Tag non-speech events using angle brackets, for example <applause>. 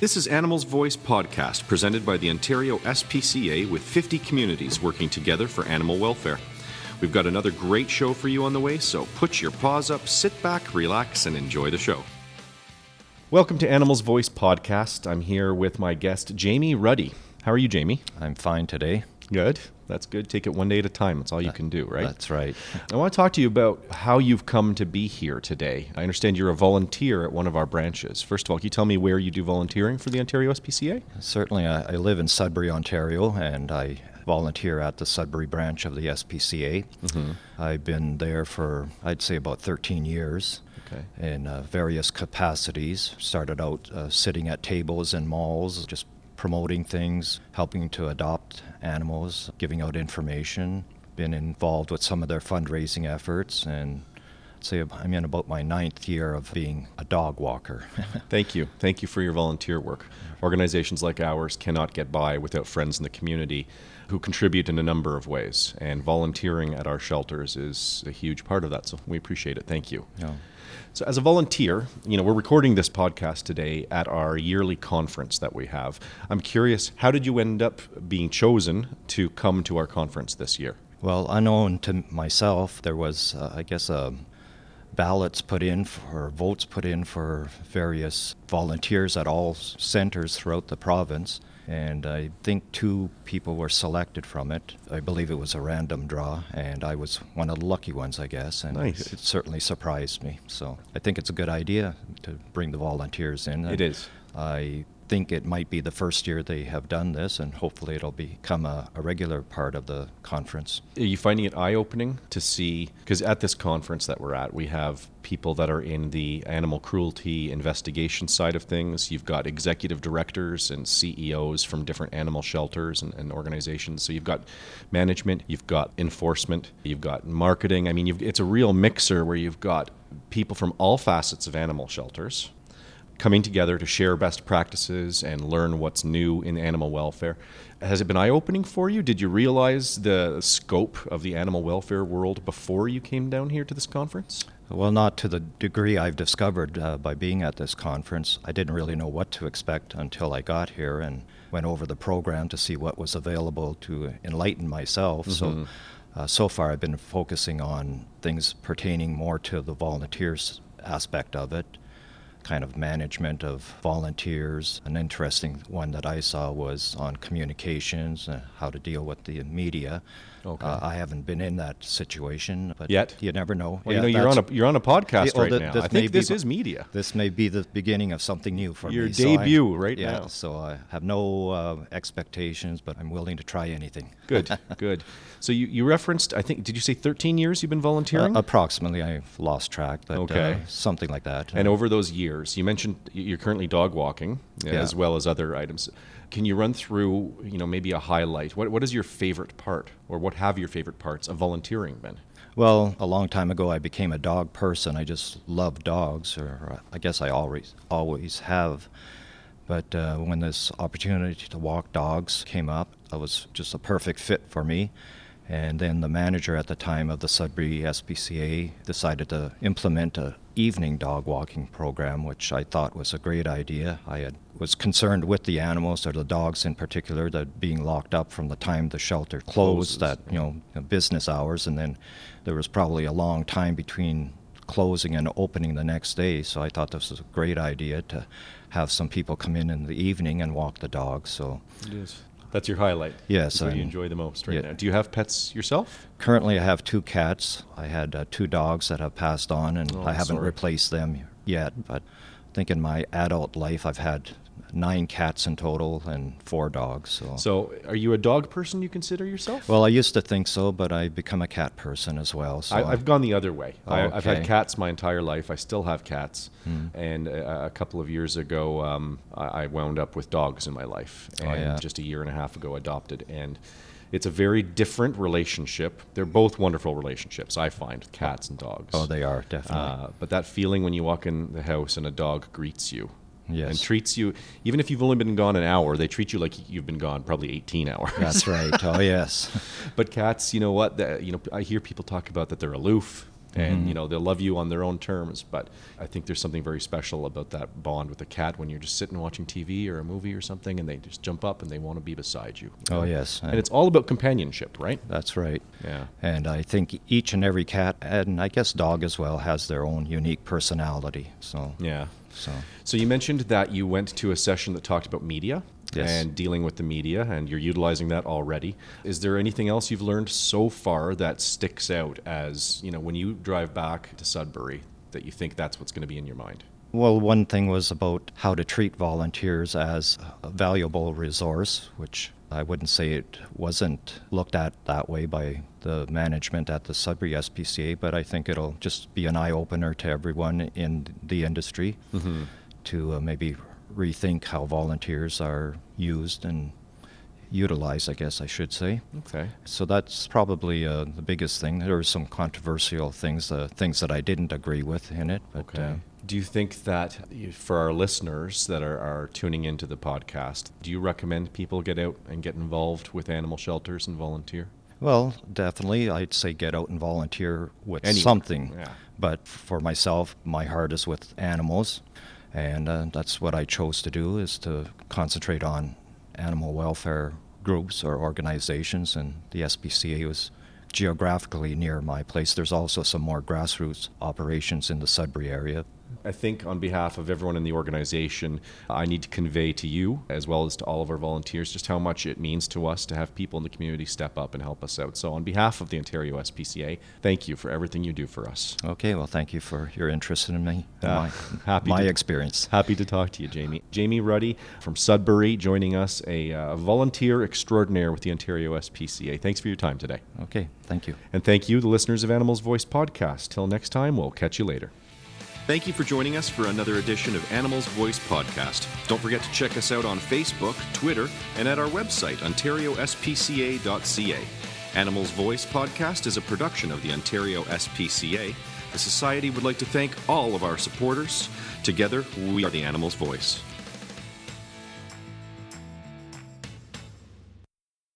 This is Animals Voice podcast presented by the Ontario SPCA with 50 communities working together for animal welfare. We've got another great show for you on the way, so put your paws up, sit back, relax, and enjoy the show. Welcome to Animals Voice podcast. I'm here with my guest, Jamie Ruddy. How are you, Jamie? I'm fine today. Good. That's good. Take it one day at a time. That's all you can do, right? That's right. I want to talk to you about how you've come to be here today. I understand you're a volunteer at one of our branches. First of all, can you tell me where you do volunteering for the Ontario SPCA? Certainly, I, I live in Sudbury, Ontario, and I volunteer at the Sudbury branch of the SPCA. Mm-hmm. I've been there for, I'd say, about 13 years. Okay. In uh, various capacities. Started out uh, sitting at tables in malls, just promoting things, helping to adopt animals, giving out information, been involved with some of their fundraising efforts, and say I'm in about my ninth year of being a dog walker. <laughs> Thank you. Thank you for your volunteer work. Organizations like ours cannot get by without friends in the community who contribute in a number of ways, and volunteering at our shelters is a huge part of that. So we appreciate it. Thank you. Yeah. So, as a volunteer, you know, we're recording this podcast today at our yearly conference that we have. I'm curious, how did you end up being chosen to come to our conference this year? Well, unknown to myself, there was, uh, I guess, a ballots put in for votes put in for various volunteers at all centers throughout the province and I think two people were selected from it. I believe it was a random draw, and I was one of the lucky ones, I guess. And nice. it certainly surprised me. So I think it's a good idea to bring the volunteers in. It is. I think it might be the first year they have done this, and hopefully it'll become a, a regular part of the conference. Are you finding it eye opening to see? Because at this conference that we're at, we have people that are in the animal cruelty investigation side of things. You've got executive directors and CEOs from different animal shelters and, and organizations. So you've got management, you've got enforcement, you've got marketing. I mean, it's a real mixer where you've got people from all facets of animal shelters coming together to share best practices and learn what's new in animal welfare. Has it been eye opening for you? Did you realize the scope of the animal welfare world before you came down here to this conference? Well, not to the degree I've discovered uh, by being at this conference. I didn't really know what to expect until I got here and went over the program to see what was available to enlighten myself. Mm-hmm. So, uh, so far, I've been focusing on things pertaining more to the volunteers aspect of it kind of management of volunteers. An interesting one that I saw was on communications, uh, how to deal with the media. Okay. Uh, I haven't been in that situation, but yet you never know. Well, yeah, you know, you're on a you're on a podcast yeah, right well, now. I think this is media. This may be the beginning of something new for Your me. Your debut so right yeah, now. So I have no uh, expectations, but I'm willing to try anything. Good, <laughs> good. So you, you referenced, I think, did you say 13 years you've been volunteering? Uh, approximately. I've lost track, but uh, okay. something like that. And over those years, you mentioned you're currently dog walking yeah. as well as other items. Can you run through, you know, maybe a highlight? What what is your favorite part, or what have your favorite parts of volunteering been? Well, a long time ago, I became a dog person. I just love dogs, or I guess I always always have. But uh, when this opportunity to walk dogs came up, it was just a perfect fit for me. And then the manager at the time of the Sudbury SPCA decided to implement a evening dog walking program, which I thought was a great idea. I had, was concerned with the animals, or the dogs in particular, that being locked up from the time the shelter closed, that you know business hours, and then there was probably a long time between closing and opening the next day. So I thought this was a great idea to have some people come in in the evening and walk the dogs. So it is. That's your highlight. Yes. What you enjoy the most right yeah. now. Do you have pets yourself? Currently, I have two cats. I had uh, two dogs that have passed on, and oh, I haven't sorry. replaced them yet. But I think in my adult life, I've had nine cats in total and four dogs. So. so, are you a dog person? You consider yourself? Well, I used to think so, but I become a cat person as well. So I, have gone the other way. Oh, I, have had cats my entire life. I still have cats, hmm. and a, a, couple of years ago, um, I, I, wound up with dogs in my life, and oh, yeah. just a year and a half ago, adopted and. It's a very different relationship. They're both wonderful relationships, I find, cats and dogs. Oh, they are, definitely. Uh, but that feeling when you walk in the house and a dog greets you, yes. and treats you even if you've only been gone an hour they treat you like you've been gone probably 18 hours that's right <laughs> oh yes <laughs> but cats you know what the, you know i hear people talk about that they're aloof and mm-hmm. you know they'll love you on their own terms but i think there's something very special about that bond with a cat when you're just sitting watching tv or a movie or something and they just jump up and they want to be beside you Oh, yes. and it's all about companionship right That's right. Yeah. And I think each and every cat, and I guess dog as well, has their own unique personality. So, yeah so So you mentioned that you went to a session that talked about media Yes. and dealing with the media, and you're utilizing that already. Is there anything else you've learned so far that sticks out as you know when you drive back to Sudbury that you think that's what's going to be in your mind? Well, one thing was about how to treat volunteers as a valuable resource, which I wouldn't say it wasn't looked at that way by the management at the Sudbury SPCA, but I think it'll just be an eye opener to everyone in the industry to uh, maybe rethink how volunteers are used and utilized, I guess I should say. Okay. So that's probably uh, the biggest thing. There were some controversial things, uh, things that I didn't agree with in it. But, Okay. uh, do you think that for our listeners that are, are tuning into the podcast, do you recommend people get out and get involved with animal shelters and volunteer? Well, definitely, I'd say get out and volunteer with Anywhere, something. yeah. But for myself, my heart is with animals, and uh, that's what I chose to do is to concentrate on animal welfare groups or organizations, and the SPCA was geographically near my place. There's also some more grassroots operations in the Sudbury area. I think on behalf of everyone in the organization, I need to convey to you, as well as to all of our volunteers, just how much it means to us to have people in the community step up and help us out. So, on behalf of the Ontario SPCA, thank you for everything you do for us. Okay, well, thank you for your interest in me, Ah, my, happy my to- experience. Happy to talk to you, Jamie. Jamie Ruddy from Sudbury joining us, a uh, volunteer extraordinaire with the Ontario SPCA. Thanks for your time today. Okay, thank you. And thank you, the listeners of Animals Voice podcast. Till next time, we'll catch you later. Thank you for joining us for another edition of Animals Voice podcast. Don't forget to check us out on Facebook, Twitter, and at our website, ontariospca.ca. Animals Voice podcast is a production of the Ontario SPCA. The Society would like to thank all of our supporters. Together, we are the Animals Voice.